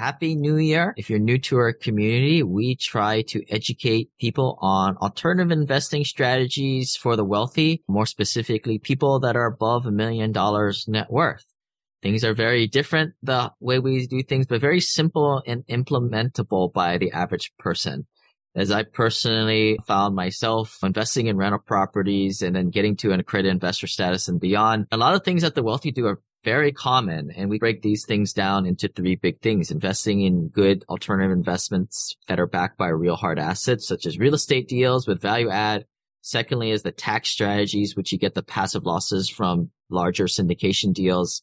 Happy New Year. If you're new to our community, we try to educate people on alternative investing strategies for the wealthy, more specifically people that are above a million dollars net worth. Things are very different the way we do things, but very simple and implementable by the average person. As I personally found myself investing in rental properties and then getting to an accredited investor status and beyond, a lot of things that the wealthy do are very common. And we break these things down into three big things. Investing in good alternative investments that are backed by real hard assets, such as real estate deals with value add. Secondly is the tax strategies, which you get the passive losses from larger syndication deals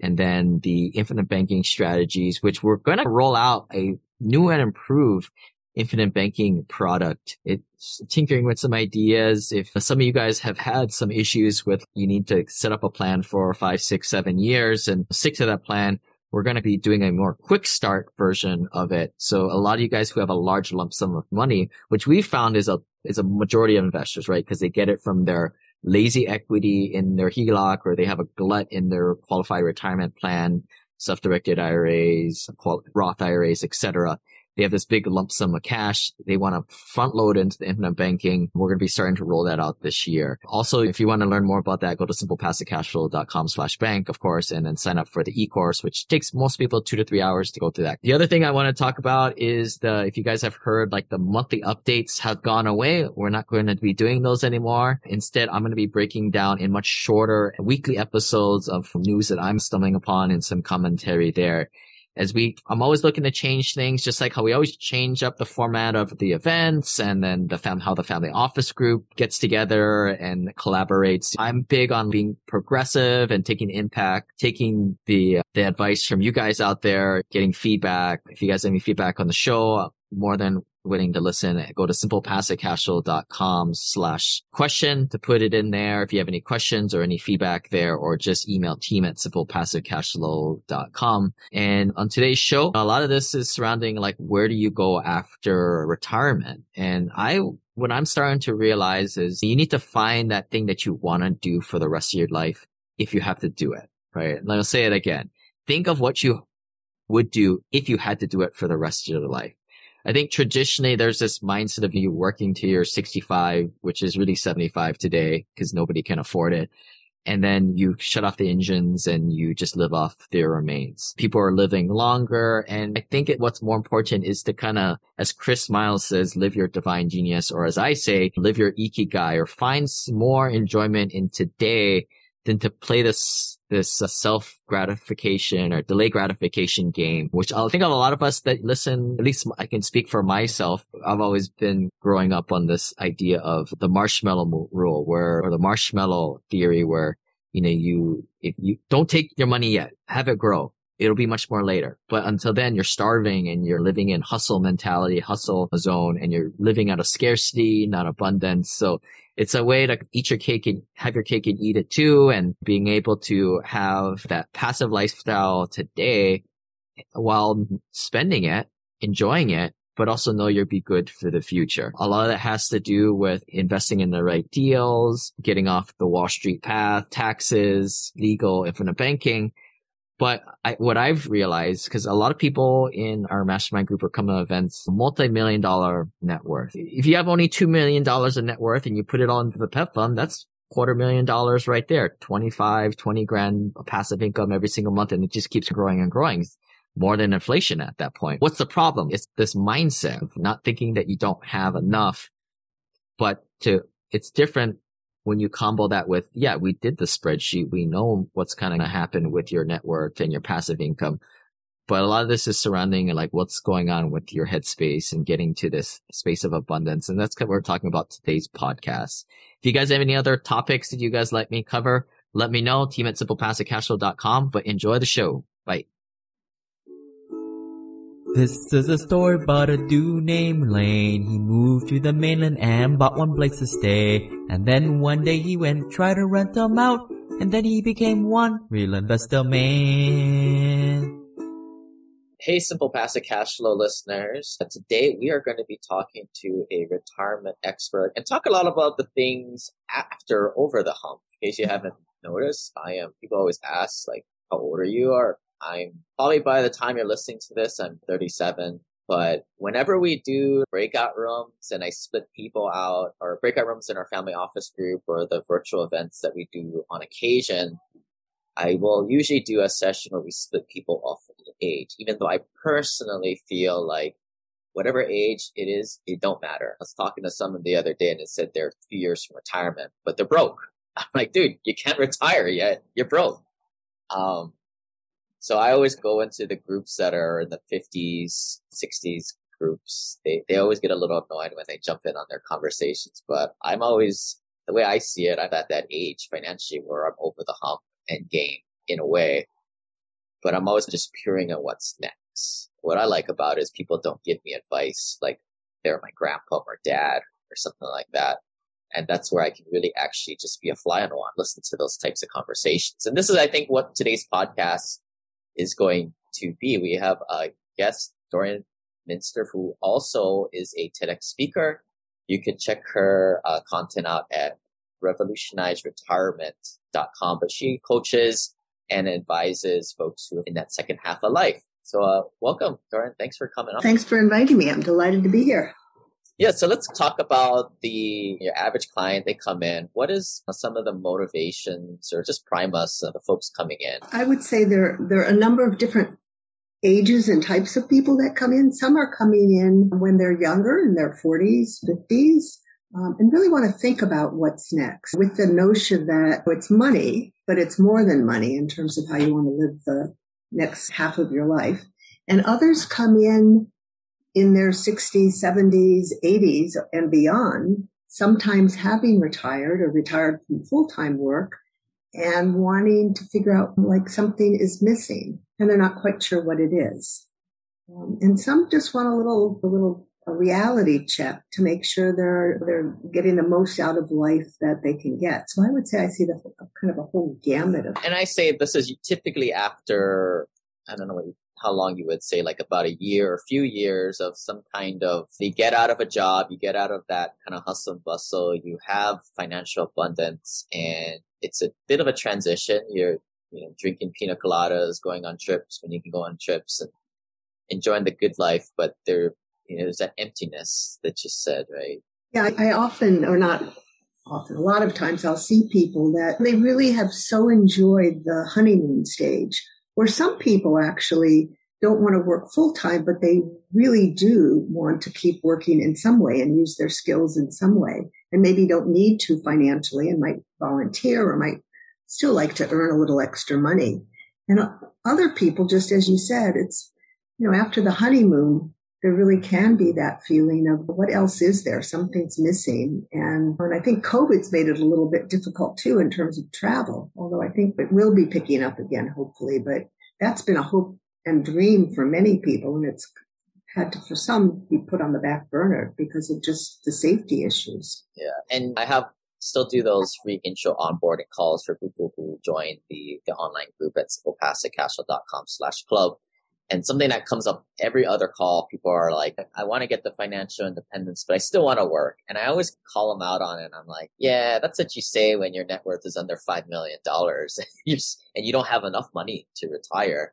and then the infinite banking strategies, which we're going to roll out a new and improved infinite banking product. It's tinkering with some ideas. If some of you guys have had some issues with you need to set up a plan for five, six, seven years and stick to that plan, we're going to be doing a more quick start version of it. So a lot of you guys who have a large lump sum of money, which we found is a, is a majority of investors, right? Because they get it from their lazy equity in their HELOC or they have a glut in their qualified retirement plan, self-directed IRAs, Roth IRAs, etc. They have this big lump sum of cash. They want to front load into the infinite banking. We're going to be starting to roll that out this year. Also, if you want to learn more about that, go to simplepassivecashflow.com slash bank, of course, and then sign up for the e-course, which takes most people two to three hours to go through that. The other thing I want to talk about is the, if you guys have heard, like the monthly updates have gone away. We're not going to be doing those anymore. Instead, I'm going to be breaking down in much shorter weekly episodes of news that I'm stumbling upon and some commentary there as we, I'm always looking to change things, just like how we always change up the format of the events and then the fam, how the family office group gets together and collaborates. I'm big on being progressive and taking impact, taking the, the advice from you guys out there, getting feedback. If you guys have any feedback on the show, more than willing to listen, go to simplepassivecashflow.com slash question to put it in there. If you have any questions or any feedback there, or just email team at simplepassivecashflow.com. And on today's show, a lot of this is surrounding like, where do you go after retirement? And I what I'm starting to realize is you need to find that thing that you want to do for the rest of your life if you have to do it, right? And I'll say it again. Think of what you would do if you had to do it for the rest of your life. I think traditionally there's this mindset of you working to your 65, which is really 75 today because nobody can afford it. And then you shut off the engines and you just live off their remains. People are living longer. And I think it, what's more important is to kind of, as Chris Miles says, live your divine genius, or as I say, live your ikigai or find more enjoyment in today than to play this this uh, self gratification or delay gratification game, which I think a lot of us that listen, at least I can speak for myself. I've always been growing up on this idea of the marshmallow rule, where or the marshmallow theory, where you know you if you don't take your money yet, have it grow. It'll be much more later. But until then, you're starving and you're living in hustle mentality, hustle zone, and you're living out of scarcity, not abundance. So it's a way to eat your cake and have your cake and eat it too. And being able to have that passive lifestyle today while spending it, enjoying it, but also know you'll be good for the future. A lot of that has to do with investing in the right deals, getting off the Wall Street path, taxes, legal, infinite banking, but I, what I've realized, because a lot of people in our mastermind group are coming to events, multi-million dollar net worth. If you have only $2 million of net worth and you put it all into the PEP fund, that's quarter million dollars right there. 25, 20 grand passive income every single month. And it just keeps growing and growing more than inflation at that point. What's the problem? It's this mindset of not thinking that you don't have enough, but to, it's different when you combo that with, yeah, we did the spreadsheet. We know what's kind of going to happen with your network and your passive income. But a lot of this is surrounding like what's going on with your headspace and getting to this space of abundance. And that's what we're talking about today's podcast. If you guys have any other topics that you guys let me cover, let me know. Team at simplepassivecashflow.com, but enjoy the show. Bye. This is a story about a dude named Lane. He moved to the mainland and bought one place to stay. And then one day he went tried to rent them out. And then he became one real investor man. Hey, Simple Passive Cash Flow listeners. Today we are going to be talking to a retirement expert and talk a lot about the things after over the hump. In case you haven't noticed, I am, people always ask like, how old are you? Or I'm probably by the time you're listening to this, I'm 37. But whenever we do breakout rooms and I split people out or breakout rooms in our family office group or the virtual events that we do on occasion, I will usually do a session where we split people off of age, even though I personally feel like whatever age it is, it don't matter. I was talking to someone the other day and it said they're few years from retirement, but they're broke. I'm like, dude, you can't retire yet. You're broke. Um, so I always go into the groups that are in the 50s, 60s groups. They, they always get a little annoyed when they jump in on their conversations, but I'm always, the way I see it, I'm at that age financially where I'm over the hump and game in a way, but I'm always just peering at what's next. What I like about it is people don't give me advice like they're my grandpa or dad or something like that. And that's where I can really actually just be a fly on the wall, and listen to those types of conversations. And this is, I think, what today's podcast is going to be. We have a guest, Dorian Mintzer, who also is a TEDx speaker. You can check her uh, content out at revolutionizeretirement.com, but she coaches and advises folks who are in that second half of life. So, uh, welcome, Dorian. Thanks for coming on. Thanks for inviting me. I'm delighted to be here. Yeah, so let's talk about the your average client. They come in. What is some of the motivations, or just prime us, uh, the folks coming in? I would say there there are a number of different ages and types of people that come in. Some are coming in when they're younger, in their 40s, 50s, um, and really want to think about what's next with the notion that it's money, but it's more than money in terms of how you want to live the next half of your life. And others come in in their 60s, 70s, 80s, and beyond, sometimes having retired or retired from full time work and wanting to figure out like something is missing and they're not quite sure what it is. Um, and some just want a little, a little a reality check to make sure they're they're getting the most out of life that they can get. So I would say I see the kind of a whole gamut of. And I say this is typically after I don't know what you how long you would say, like about a year or a few years of some kind of, you get out of a job, you get out of that kind of hustle and bustle, you have financial abundance and it's a bit of a transition. You're, you know, drinking pina coladas, going on trips when you can go on trips and enjoying the good life, but there, you know, there's that emptiness that you said, right? Yeah, I, I often, or not often, a lot of times I'll see people that they really have so enjoyed the honeymoon stage where some people actually don't want to work full time, but they really do want to keep working in some way and use their skills in some way and maybe don't need to financially and might volunteer or might still like to earn a little extra money. And other people, just as you said, it's, you know, after the honeymoon, there really can be that feeling of what else is there? Something's missing. And, and I think COVID's made it a little bit difficult too in terms of travel, although I think it will be picking up again, hopefully. But that's been a hope and dream for many people. And it's had to, for some, be put on the back burner because of just the safety issues. Yeah. And I have still do those free intro onboarding calls for people who join the, the online group at simplepassivecashflow.com slash club. And something that comes up every other call, people are like, I want to get the financial independence, but I still want to work. And I always call them out on it. I'm like, yeah, that's what you say when your net worth is under $5 million and you don't have enough money to retire.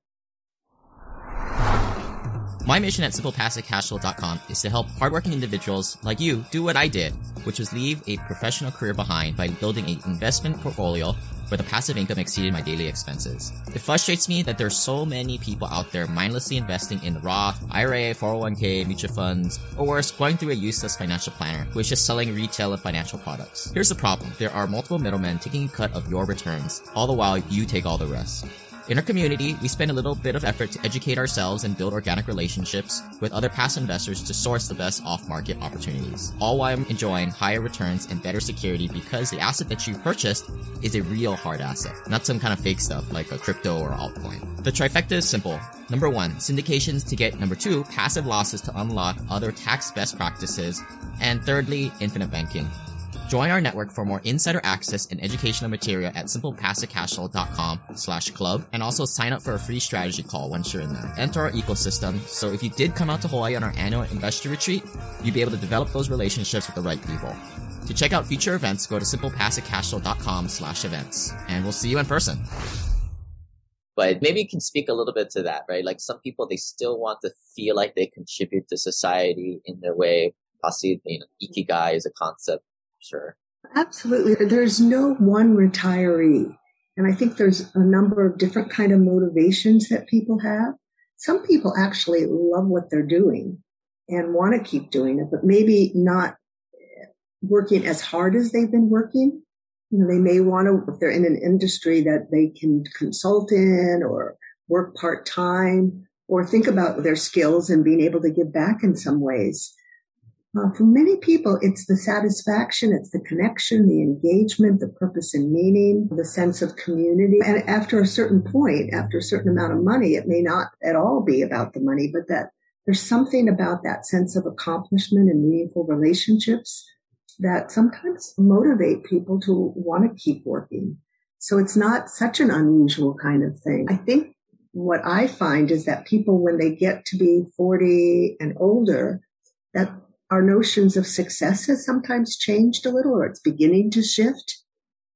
My mission at simplepassivecashflow.com is to help hardworking individuals like you do what I did, which was leave a professional career behind by building an investment portfolio where the passive income exceeded my daily expenses. It frustrates me that there's so many people out there mindlessly investing in Roth, IRA, 401k, mutual funds, or worse, going through a useless financial planner who is just selling retail and financial products. Here's the problem. There are multiple middlemen taking a cut of your returns, all the while you take all the rest. In our community, we spend a little bit of effort to educate ourselves and build organic relationships with other past investors to source the best off-market opportunities, all while enjoying higher returns and better security because the asset that you purchased is a real hard asset, not some kind of fake stuff like a crypto or altcoin. The trifecta is simple. Number one, syndications to get number two, passive losses to unlock other tax best practices, and thirdly, infinite banking. Join our network for more insider access and educational material at simplepassivecashflow.com slash club and also sign up for a free strategy call once you're in there. Enter our ecosystem so if you did come out to Hawaii on our annual investor retreat, you'd be able to develop those relationships with the right people. To check out future events, go to simplepassivecashflow.com slash events and we'll see you in person. But maybe you can speak a little bit to that, right? Like some people, they still want to feel like they contribute to society in their way. Possibly, you know, ikigai is a concept. Sure. Absolutely. There's no one retiree. And I think there's a number of different kind of motivations that people have. Some people actually love what they're doing and want to keep doing it, but maybe not working as hard as they've been working. You know, they may want to, if they're in an industry that they can consult in or work part time or think about their skills and being able to give back in some ways. Uh, for many people, it's the satisfaction, it's the connection, the engagement, the purpose and meaning, the sense of community. And after a certain point, after a certain amount of money, it may not at all be about the money, but that there's something about that sense of accomplishment and meaningful relationships that sometimes motivate people to want to keep working. So it's not such an unusual kind of thing. I think what I find is that people, when they get to be 40 and older, that our notions of success has sometimes changed a little or it's beginning to shift.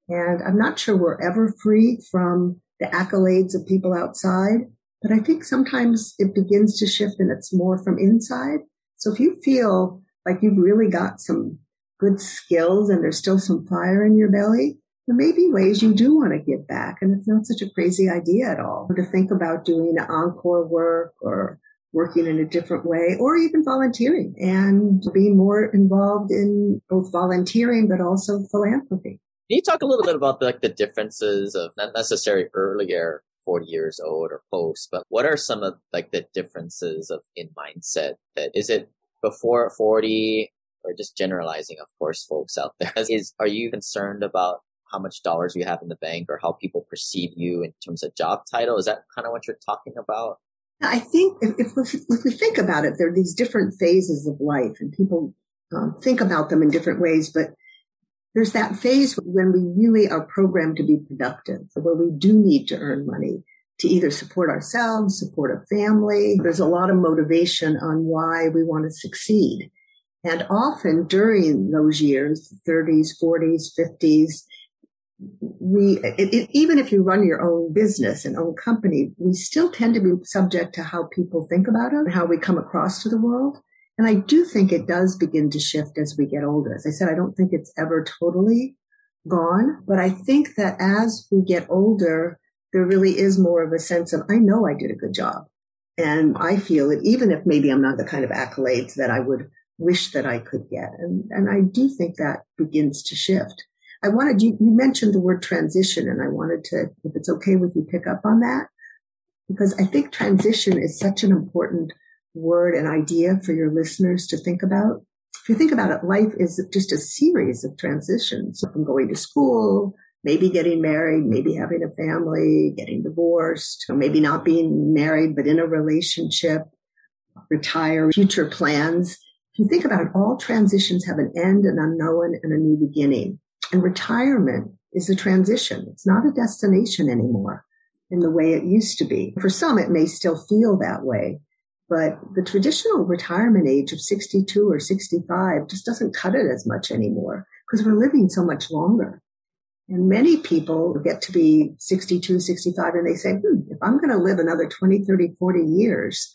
And I'm not sure we're ever free from the accolades of people outside, but I think sometimes it begins to shift and it's more from inside. So if you feel like you've really got some good skills and there's still some fire in your belly, there may be ways you do want to give back. And it's not such a crazy idea at all to think about doing encore work or working in a different way or even volunteering and being more involved in both volunteering but also philanthropy. Can you talk a little bit about the, like the differences of not necessarily earlier 40 years old or post, but what are some of like the differences of in mindset that is it before 40 or just generalizing, of course, folks out there is, are you concerned about how much dollars you have in the bank or how people perceive you in terms of job title? Is that kind of what you're talking about? I think if, if, we, if we think about it, there are these different phases of life and people um, think about them in different ways, but there's that phase when we really are programmed to be productive, where we do need to earn money to either support ourselves, support a family. There's a lot of motivation on why we want to succeed. And often during those years, 30s, 40s, 50s, we it, it, even if you run your own business and own company we still tend to be subject to how people think about us how we come across to the world. And i do think it does begin to shift as we get older. As i said i don't think it's ever totally gone but i think that as we get older there really is more of a sense of i know i did a good job. And i feel it even if maybe i'm not the kind of accolades that i would wish that i could get and and i do think that begins to shift I wanted you, you mentioned the word transition and I wanted to, if it's okay with you, pick up on that because I think transition is such an important word and idea for your listeners to think about. If you think about it, life is just a series of transitions from going to school, maybe getting married, maybe having a family, getting divorced, or maybe not being married, but in a relationship, retire, future plans. If you think about it, all transitions have an end, an unknown, and a new beginning. And retirement is a transition. It's not a destination anymore in the way it used to be. For some, it may still feel that way, but the traditional retirement age of 62 or 65 just doesn't cut it as much anymore because we're living so much longer. And many people get to be 62, 65 and they say, hmm, if I'm going to live another 20, 30, 40 years,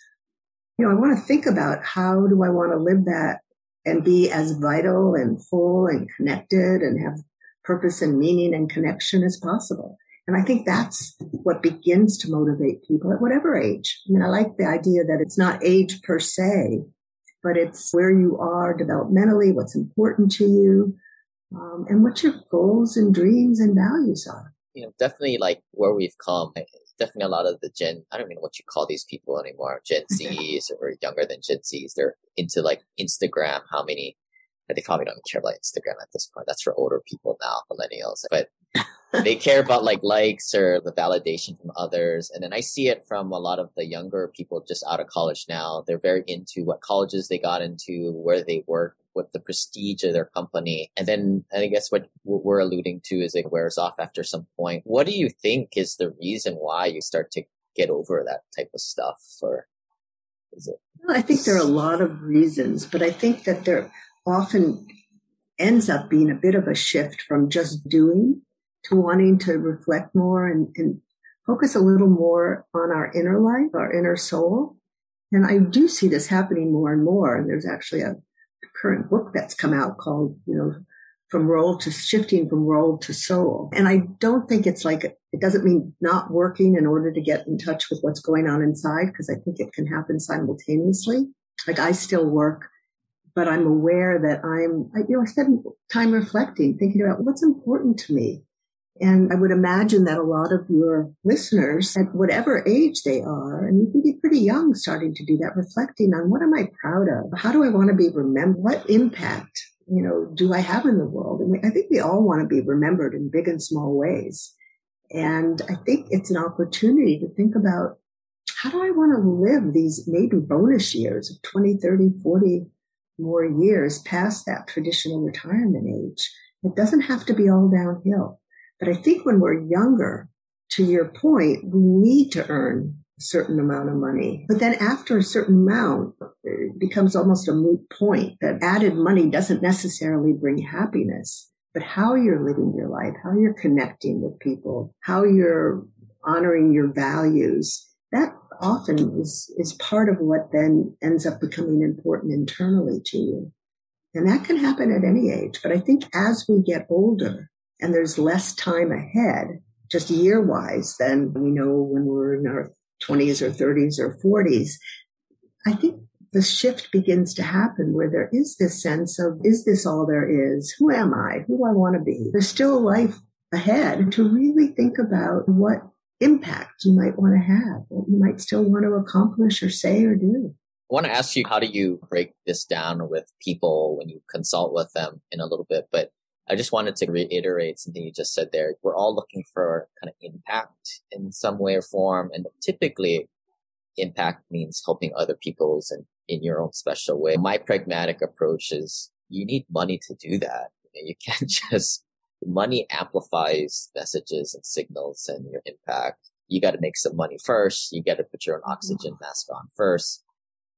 you know, I want to think about how do I want to live that and be as vital and full and connected and have purpose and meaning and connection as possible. And I think that's what begins to motivate people at whatever age. I mean, I like the idea that it's not age per se, but it's where you are developmentally, what's important to you, um, and what your goals and dreams and values are. You know, definitely like where we've come definitely a lot of the Gen, I don't even know what you call these people anymore, Gen Zs or younger than Gen Zs. They're into like Instagram, how many, they probably don't care about Instagram at this point. That's for older people now, millennials. But they care about like likes or the validation from others. And then I see it from a lot of the younger people just out of college now. They're very into what colleges they got into, where they work, what the prestige of their company. And then I guess what we're alluding to is it wears off after some point. What do you think is the reason why you start to get over that type of stuff or is it? Well, I think there are a lot of reasons, but I think that there often ends up being a bit of a shift from just doing to wanting to reflect more and, and focus a little more on our inner life, our inner soul. And I do see this happening more and more. And there's actually a current book that's come out called, you know, from role to shifting from role to soul. And I don't think it's like, it doesn't mean not working in order to get in touch with what's going on inside, because I think it can happen simultaneously. Like I still work, but I'm aware that I'm, you know, I spend time reflecting, thinking about what's important to me. And I would imagine that a lot of your listeners at whatever age they are, and you can be pretty young starting to do that, reflecting on what am I proud of? How do I want to be remembered? What impact, you know, do I have in the world? And I think we all want to be remembered in big and small ways. And I think it's an opportunity to think about how do I want to live these maybe bonus years of 20, 30, 40 more years past that traditional retirement age? It doesn't have to be all downhill. But I think when we're younger, to your point, we need to earn a certain amount of money. But then after a certain amount, it becomes almost a moot point that added money doesn't necessarily bring happiness but how you're living your life, how you're connecting with people, how you're honoring your values, that often is, is part of what then ends up becoming important internally to you. And that can happen at any age. But I think as we get older and there's less time ahead, just year wise than we know when we're in our 20s or 30s or 40s, I think the shift begins to happen where there is this sense of, is this all there is? Who am I? Who do I want to be? There's still life ahead to really think about what impact you might want to have, what you might still want to accomplish or say or do. I want to ask you, how do you break this down with people when you consult with them in a little bit? But I just wanted to reiterate something you just said there. We're all looking for kind of impact in some way or form. And typically impact means helping other people's and in your own special way. My pragmatic approach is you need money to do that. You can't just, money amplifies messages and signals and your impact. You got to make some money first. You got to put your own oxygen mask on first.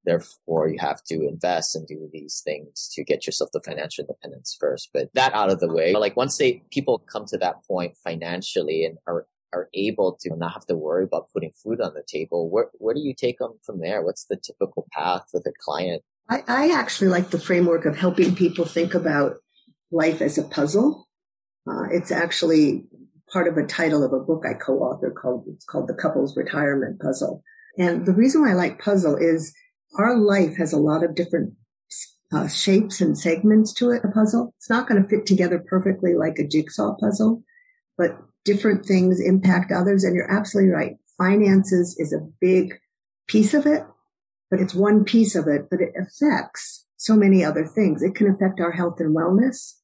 Therefore, you have to invest and do these things to get yourself to financial independence first. But that out of the way, like once they, people come to that point financially and are are able to not have to worry about putting food on the table, where, where do you take them from there? What's the typical path with a client? I, I actually like the framework of helping people think about life as a puzzle. Uh, it's actually part of a title of a book I co-author called, it's called The Couples Retirement Puzzle. And the reason why I like puzzle is our life has a lot of different uh, shapes and segments to it, a puzzle. It's not going to fit together perfectly like a jigsaw puzzle, but different things impact others. And you're absolutely right. Finances is a big piece of it, but it's one piece of it, but it affects so many other things. It can affect our health and wellness.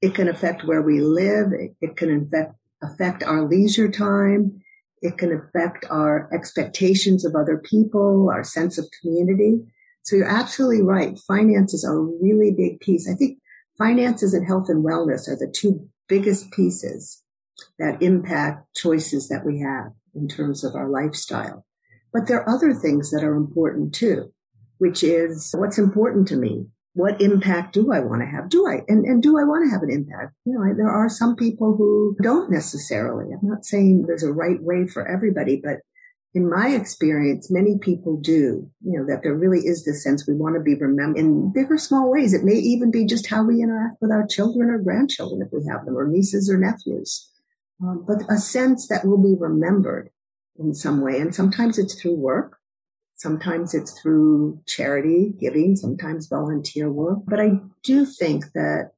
It can affect where we live. It, it can affect, affect our leisure time. It can affect our expectations of other people, our sense of community. So you're absolutely right. Finances are a really big piece. I think finances and health and wellness are the two biggest pieces that impact choices that we have in terms of our lifestyle. But there are other things that are important too, which is what's important to me. What impact do I want to have? Do I, and, and do I want to have an impact? You know, there are some people who don't necessarily. I'm not saying there's a right way for everybody, but in my experience, many people do, you know, that there really is this sense we want to be remembered in big or small ways. It may even be just how we interact with our children or grandchildren if we have them, or nieces or nephews um, but a sense that will be remembered in some way. And sometimes it's through work. Sometimes it's through charity giving, sometimes volunteer work. But I do think that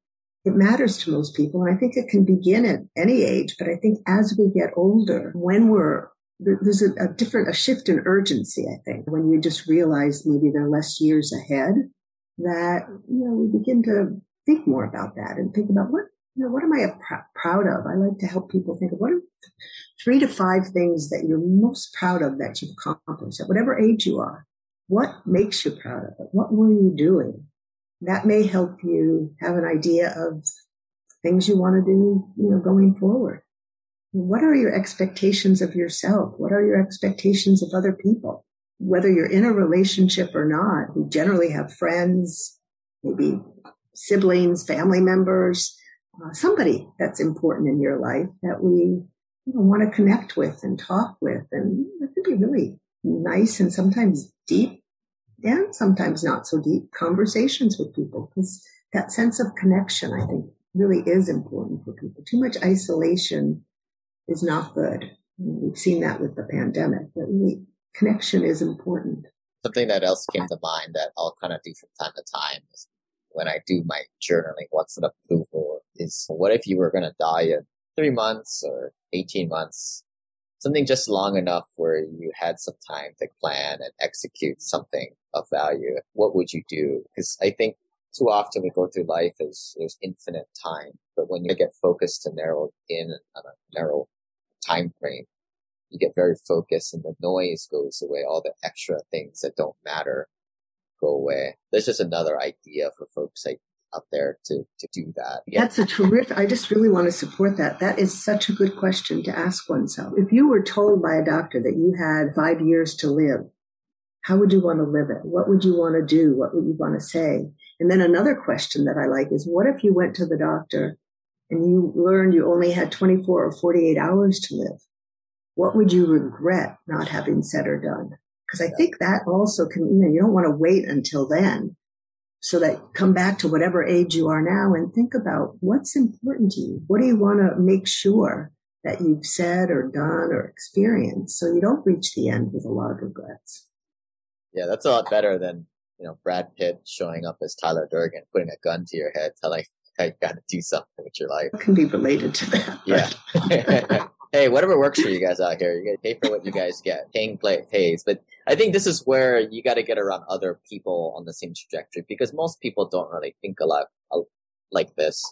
it matters to most people. And I think it can begin at any age. But I think as we get older, when we're there's a, a, different, a shift in urgency, I think, when you just realize maybe there are less years ahead that, you know, we begin to think more about that and think about what, you know, what am I pr- proud of? I like to help people think of what are three to five things that you're most proud of that you've accomplished at whatever age you are. What makes you proud of it? What were you doing? That may help you have an idea of things you want to do, you know, going forward. What are your expectations of yourself? What are your expectations of other people? Whether you're in a relationship or not, we generally have friends, maybe siblings, family members, uh, somebody that's important in your life that we you know, want to connect with and talk with. And it can be really nice and sometimes deep and sometimes not so deep conversations with people because that sense of connection, I think, really is important for people. Too much isolation is not good. We've seen that with the pandemic, but really connection is important. Something that else came to mind that I'll kind of do from time to time is when I do my journaling, what's an approval is what if you were going to die in three months or 18 months? Something just long enough where you had some time to plan and execute something of value. What would you do? Because I think too often we go through life as there's infinite time, but when you get focused to narrow in on a narrow time frame, you get very focused and the noise goes away. All the extra things that don't matter go away. There's just another idea for folks like up there to, to do that. Yeah. That's a terrific, I just really want to support that. That is such a good question to ask oneself. If you were told by a doctor that you had five years to live, how would you want to live it? What would you want to do? What would you want to say? And then another question that I like is what if you went to the doctor and you learned you only had 24 or 48 hours to live? What would you regret not having said or done? Because I think that also can, you know, you don't want to wait until then. So that come back to whatever age you are now and think about what's important to you. What do you want to make sure that you've said or done or experienced so you don't reach the end with a lot of regrets? Yeah, that's a lot better than, you know, Brad Pitt showing up as Tyler Durden, putting a gun to your head, telling you got to do something with your life. It can be related to that. Yeah. hey, whatever works for you guys out here, you got to pay for what you guys get. Paying play pays. But I think this is where you got to get around other people on the same trajectory because most people don't really think a lot like this.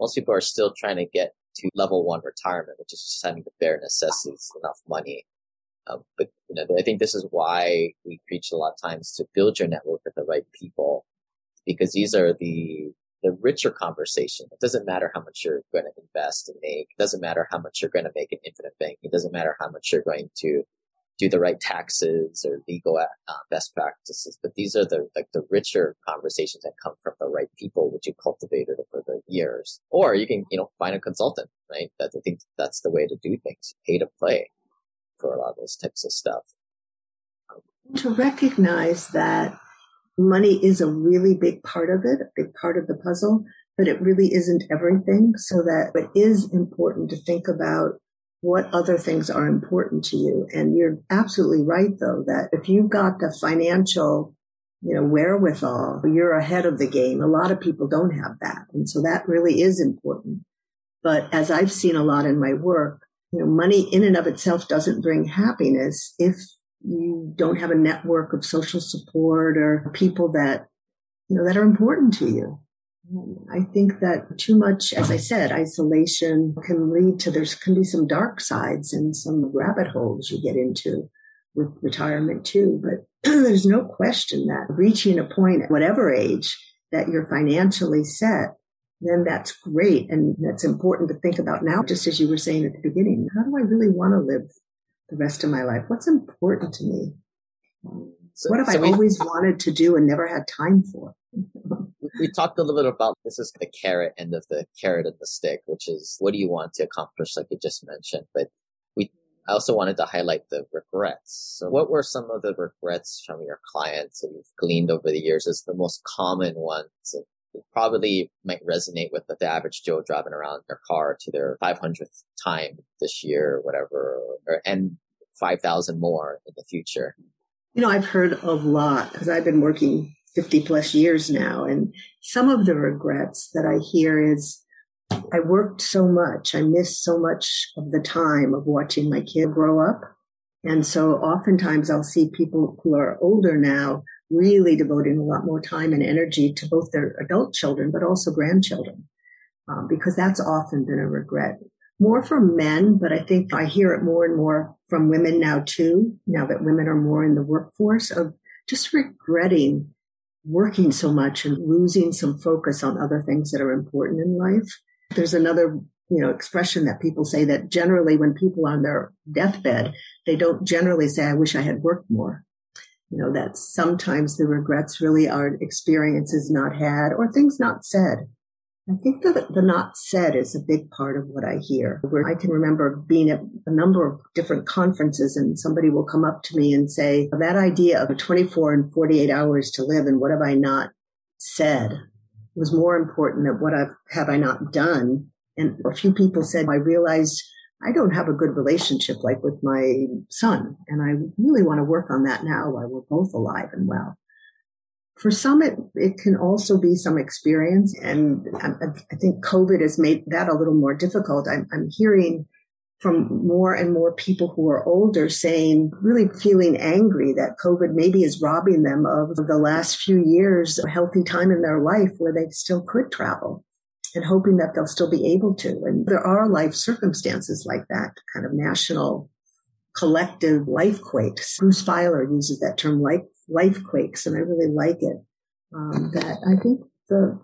Most people are still trying to get to level one retirement, which is just having the bare necessities, enough money um, but you know, I think this is why we preach a lot of times to build your network with the right people, because these are the the richer conversation. It doesn't matter how much you're going to invest and make. It doesn't matter how much you're going to make in infinite bank. It doesn't matter how much you're going to do the right taxes or legal uh, best practices. But these are the like the richer conversations that come from the right people, which you cultivated over the years. Or you can you know find a consultant, right? That I think that's the way to do things. Pay to play for a lot of those types of stuff. To recognize that money is a really big part of it, a big part of the puzzle, but it really isn't everything. So that it is important to think about what other things are important to you. And you're absolutely right, though, that if you've got the financial, you know, wherewithal, you're ahead of the game. A lot of people don't have that. And so that really is important. But as I've seen a lot in my work, you know, money in and of itself doesn't bring happiness if you don't have a network of social support or people that, you know, that are important to you. Mm-hmm. I think that too much, as I said, isolation can lead to, there's can be some dark sides and some rabbit holes you get into with retirement too. But there's no question that reaching a point at whatever age that you're financially set then that's great. And that's important to think about now, just as you were saying at the beginning. How do I really want to live the rest of my life? What's important to me? So, what have so I we, always wanted to do and never had time for? we talked a little bit about this is the carrot end of the carrot and the stick, which is what do you want to accomplish, like you just mentioned. But we I also wanted to highlight the regrets. So what were some of the regrets from your clients that you've gleaned over the years as the most common ones? it probably might resonate with the average Joe driving around their car to their 500th time this year or whatever, or, and 5,000 more in the future. You know, I've heard a lot because I've been working 50 plus years now. And some of the regrets that I hear is I worked so much. I missed so much of the time of watching my kid grow up. And so oftentimes I'll see people who are older now really devoting a lot more time and energy to both their adult children, but also grandchildren, um, because that's often been a regret. More from men, but I think I hear it more and more from women now too, now that women are more in the workforce of just regretting working so much and losing some focus on other things that are important in life. There's another you know, expression that people say that generally when people are on their deathbed, they don't generally say, I wish I had worked more you know, that sometimes the regrets really are experiences not had or things not said. I think that the not said is a big part of what I hear. Where I can remember being at a number of different conferences and somebody will come up to me and say, that idea of 24 and 48 hours to live and what have I not said was more important than what I've, have I not done. And a few people said, I realized I don't have a good relationship like with my son. And I really want to work on that now while we're both alive and well. For some, it, it can also be some experience. And um, I, I think COVID has made that a little more difficult. I'm, I'm hearing from more and more people who are older saying, really feeling angry that COVID maybe is robbing them of the last few years, a healthy time in their life where they still could travel and hoping that they'll still be able to. And there are life circumstances like that, kind of national collective life quakes. Bruce Feiler uses that term life, life quakes, and I really like it. Um, that I think the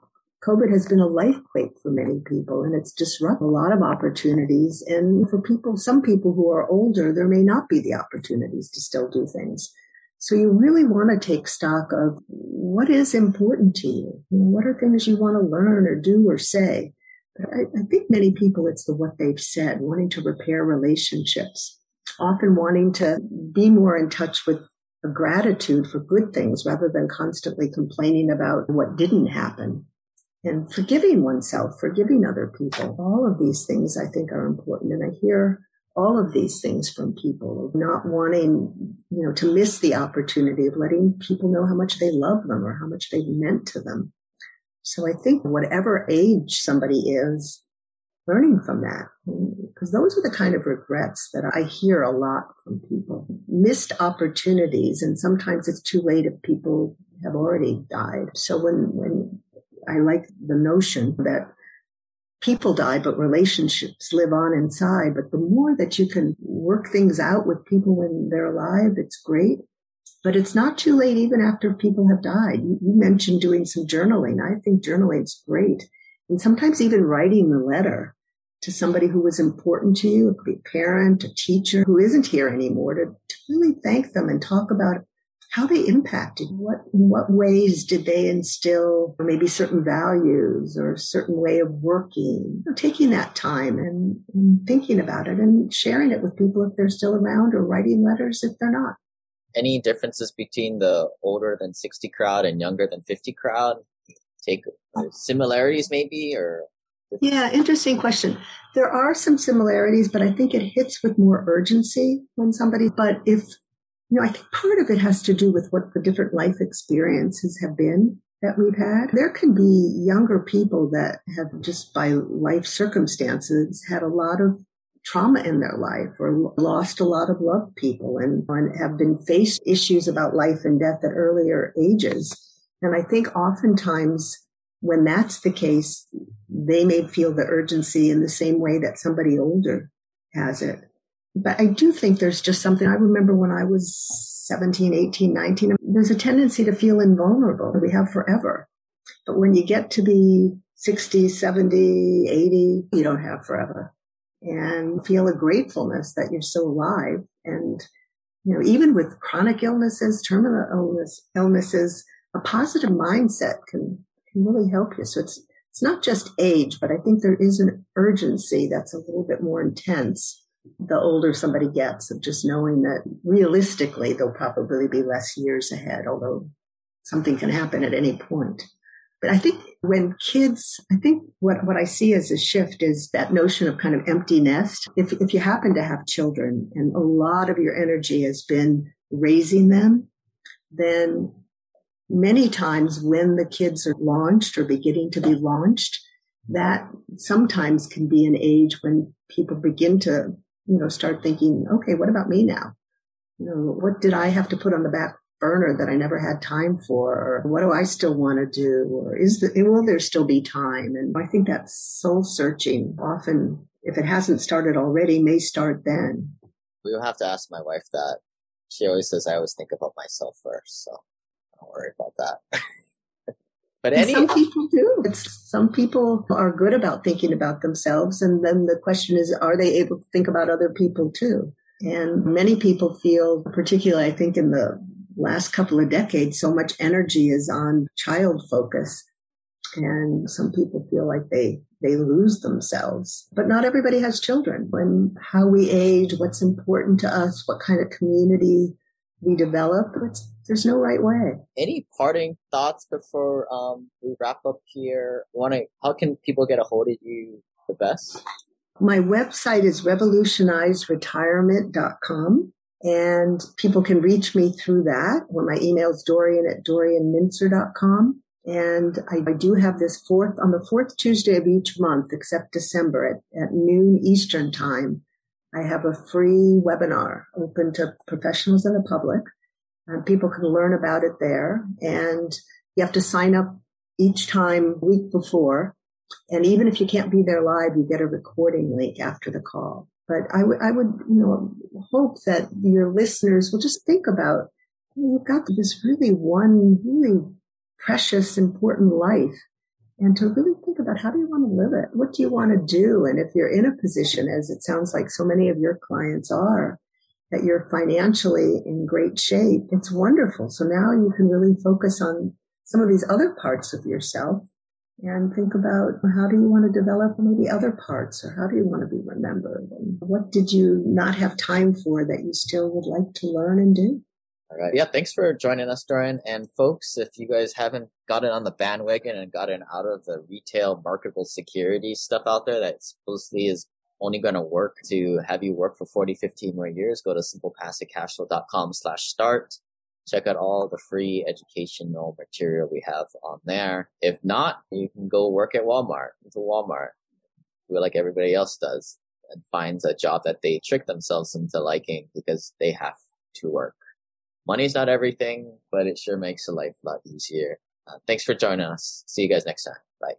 COVID has been a life quake for many people and it's disrupted a lot of opportunities. And for people, some people who are older, there may not be the opportunities to still do things. So you really want to take stock of what is important to you. you know, what are things you want to learn or do or say? But I, I think many people, it's the what they've said, wanting to repair relationships, often wanting to be more in touch with a gratitude for good things rather than constantly complaining about what didn't happen and forgiving oneself, forgiving other people. All of these things I think are important. And I hear all of these things from people, of not wanting, you know, to miss the opportunity of letting people know how much they love them or how much they've meant to them. So I think whatever age somebody is, learning from that, because those are the kind of regrets that I hear a lot from people. Missed opportunities, and sometimes it's too late if people have already died. So when, when I like the notion that people die, but relationships live on inside. But the more that you can work things out with people when they're alive, it's great. But it's not too late even after people have died. You, you mentioned doing some journaling. I think journaling's great. And sometimes even writing the letter to somebody who was important to you. It could be a parent, a teacher who isn't here anymore to, to really thank them and talk about how they impacted what in what ways did they instill maybe certain values or a certain way of working? You know, taking that time and, and thinking about it and sharing it with people if they're still around or writing letters if they're not. Any differences between the older than 60 crowd and younger than 50 crowd? Take similarities maybe or? Yeah interesting question. There are some similarities but i think it hits with more urgency when somebody but if you know, I think part of it has to do with what the different life experiences have been that we've had. There can be younger people that have just by life circumstances had a lot of trauma in their life or lost a lot of loved people and, and have been faced issues about life and death at earlier ages. And I think oftentimes when that's the case, they may feel the urgency in the same way that somebody older has it but I do think there's just something. I remember when I was 17, 18, 19, there's a tendency to feel invulnerable. We have forever. But when you get to be 60, 70, 80, you don't have forever and feel a gratefulness that you're still alive. And, you know, even with chronic illnesses, terminal illness, illnesses, a positive mindset can, can really help you. So it's, it's not just age, but I think there is an urgency that's a little bit more intense the older somebody gets of just knowing that realistically they'll probably be less years ahead, although something can happen at any point. But I think when kids, I think what, what I see as a shift is that notion of kind of empty nest. If, if you happen to have children and a lot of your energy has been raising them, then many times when the kids are launched or beginning to be launched, that sometimes can be an age when people begin to you know, start thinking, okay, what about me now? You know, what did I have to put on the back burner that I never had time for? Or what do I still want to do? Or is the, will there still be time? And I think that soul searching often, if it hasn't started already, may start then. We'll have to ask my wife that. She always says I always think about myself first, so don't worry about that. But any, some people do. It's, some people are good about thinking about themselves. And then the question is, are they able to think about other people too? And many people feel, particularly, I think in the last couple of decades, so much energy is on child focus. And some people feel like they, they lose themselves, but not everybody has children. When how we age, what's important to us, what kind of community we develop, there's no right way. Any parting thoughts before um, we wrap up here? Want to? How can people get a hold of you the best? My website is revolutionizeretirement.com and people can reach me through that or my email is dorian at dorianmintzer.com. And I, I, do have this fourth on the fourth Tuesday of each month, except December at, at noon Eastern time. I have a free webinar open to professionals and the public. And people can learn about it there. And you have to sign up each time week before. And even if you can't be there live, you get a recording link after the call. But I would, I would, you know, hope that your listeners will just think about, you've got this really one really precious, important life and to really think about how do you want to live it? What do you want to do? And if you're in a position, as it sounds like so many of your clients are, that you're financially in great shape, it's wonderful. So now you can really focus on some of these other parts of yourself and think about how do you want to develop maybe other parts or how do you want to be remembered and what did you not have time for that you still would like to learn and do? All right. Yeah. Thanks for joining us, Dorian. And folks, if you guys haven't gotten on the bandwagon and gotten out of the retail marketable security stuff out there that supposedly is only going to work to have you work for 40, 15 more years, go to simplepassivecashflow.com slash start. Check out all the free educational material we have on there. If not, you can go work at Walmart, into Walmart, do like everybody else does and finds a job that they trick themselves into liking because they have to work money's not everything, but it sure makes a life a lot easier. Uh, thanks for joining us. See you guys next time. Bye.